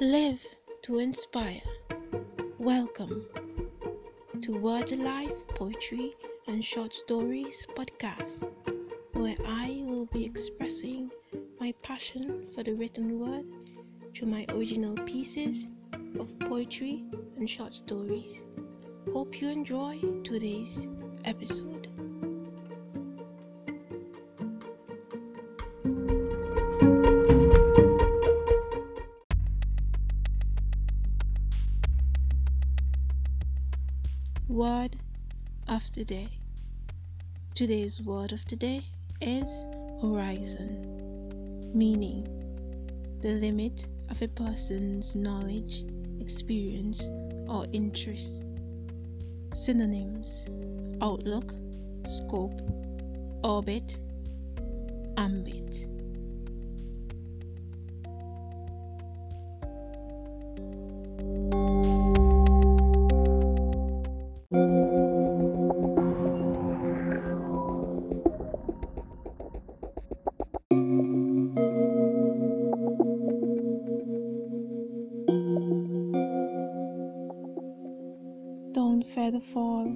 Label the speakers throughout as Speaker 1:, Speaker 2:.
Speaker 1: Live to inspire. Welcome to Word Life Poetry and Short Stories podcast, where I will be expressing my passion for the written word through my original pieces of poetry and short stories. Hope you enjoy today's episode. Word of the day. Today's word of the day is horizon, meaning the limit of a person's knowledge, experience, or interest. Synonyms outlook, scope, orbit, ambit. Fear the fall.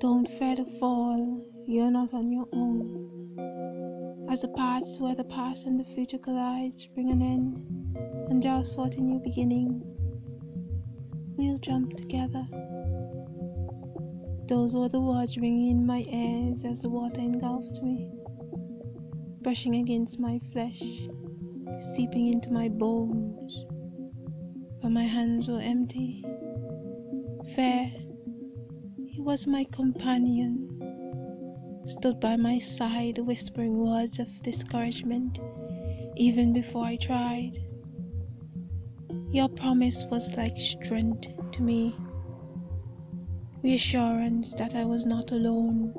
Speaker 1: Don't fear the fall. You're not on your own. As the paths where the past and the future collide bring an end and draw sort a new beginning, we'll jump together. Those were the words ringing in my ears as the water engulfed me, brushing against my flesh, seeping into my bones. But my hands were empty. Fair, he was my companion, stood by my side, whispering words of discouragement even before I tried. Your promise was like strength to me, reassurance that I was not alone.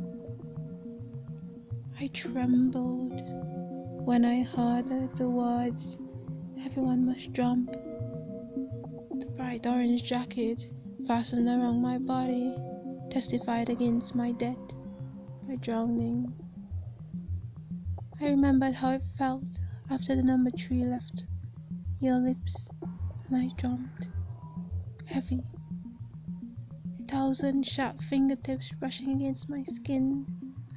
Speaker 1: I trembled when I heard the words, Everyone must jump. The bright orange jacket fastened around my body testified against my death by drowning. I remembered how it felt after the number three left your lips and I jumped, heavy. A thousand sharp fingertips brushing against my skin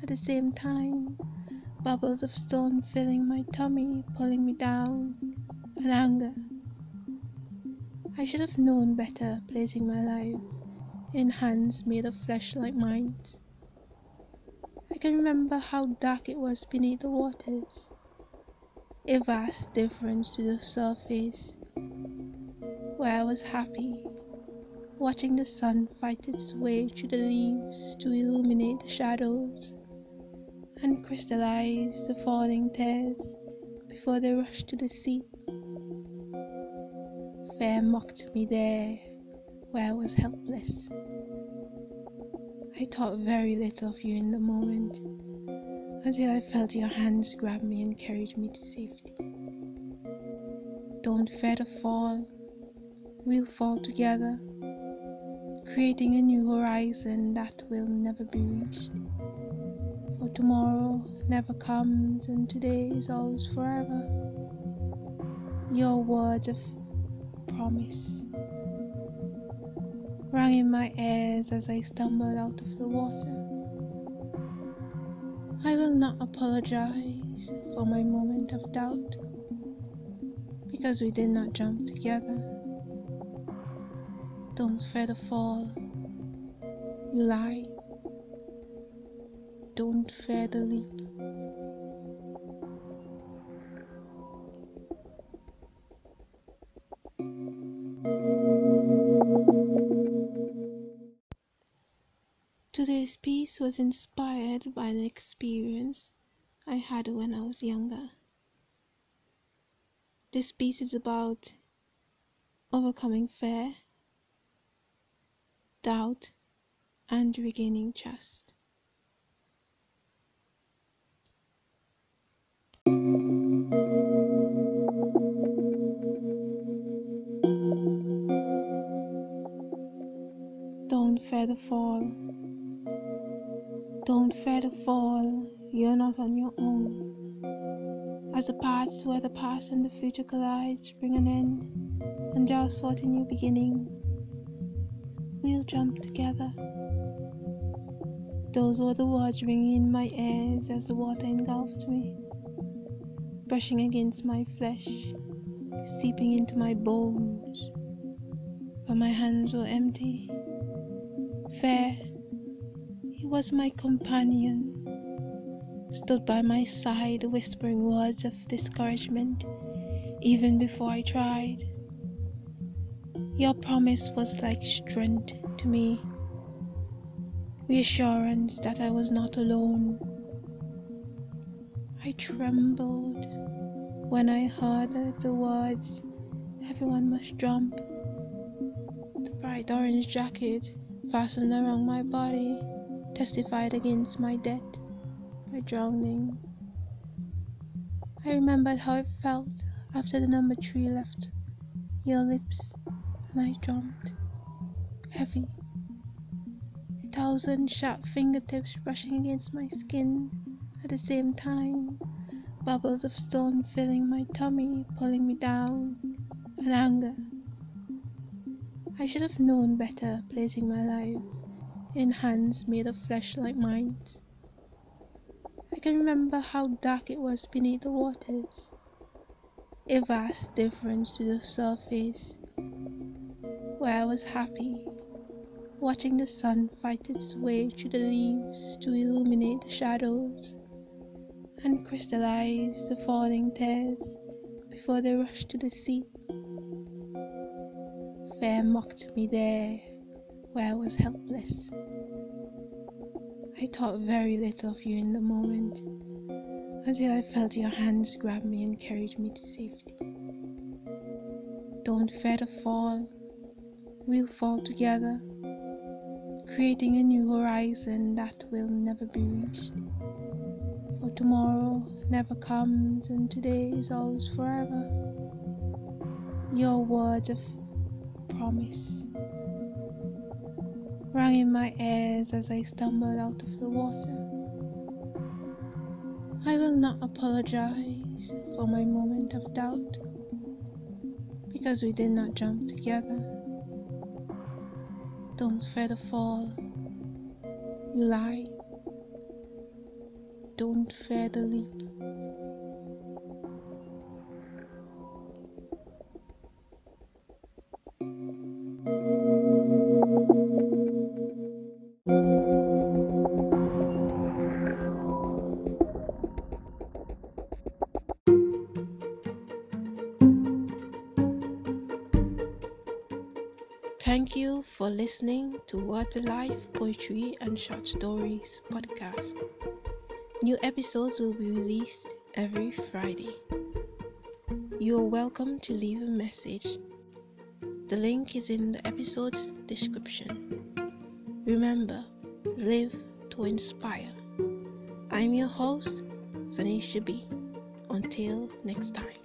Speaker 1: at the same time, bubbles of stone filling my tummy, pulling me down, and anger I should have known better placing my life in hands made of flesh like mine. I can remember how dark it was beneath the waters, a vast difference to the surface, where I was happy, watching the sun fight its way through the leaves to illuminate the shadows and crystallize the falling tears before they rush to the sea. Fear mocked me there where I was helpless. I thought very little of you in the moment until I felt your hands grab me and carried me to safety. Don't fear the fall, we'll fall together, creating a new horizon that will never be reached. For tomorrow never comes and today is always forever. Your words of promise rang in my ears as I stumbled out of the water. I will not apologize for my moment of doubt because we did not jump together. Don't fear the fall, you lied. Don't fear the leap. Today's piece was inspired by an experience I had when I was younger. This piece is about overcoming fear, doubt, and regaining trust. Don't fear the fall. Don't fear the fall. You're not on your own. As the paths where the past and the future collide bring an end and draw sort a new beginning, we'll jump together. Those were the words ringing in my ears as the water engulfed me, brushing against my flesh, seeping into my bones. But my hands were empty. Fair, he was my companion stood by my side whispering words of discouragement even before I tried. Your promise was like strength to me, reassurance that I was not alone. I trembled when I heard the words, Everyone must jump. The bright orange jacket fastened around my body testified against my death by drowning. I remembered how it felt after the number three left your lips, and I jumped, heavy. A thousand sharp fingertips brushing against my skin at the same time, bubbles of stone filling my tummy, pulling me down, and anger. I should have known better placing my life in hands made of flesh like mine. I can remember how dark it was beneath the waters, a vast difference to the surface, where I was happy, watching the sun fight its way through the leaves to illuminate the shadows and crystallize the falling tears before they rushed to the sea. Fair mocked me there where I was helpless. I thought very little of you in the moment until I felt your hands grab me and carried me to safety. Don't fear the fall, we'll fall together, creating a new horizon that will never be reached. For tomorrow never comes, and today is always forever. Your words of promise rang in my ears as I stumbled out of the water. I will not apologize for my moment of doubt because we did not jump together. Don't fear the fall. You lied. Don't fear the leap. Thank you for listening to Word Life Poetry and Short Stories podcast. New episodes will be released every Friday. You are welcome to leave a message. The link is in the episode's description. Remember, live to inspire. I'm your host, Zanisha B. Until next time.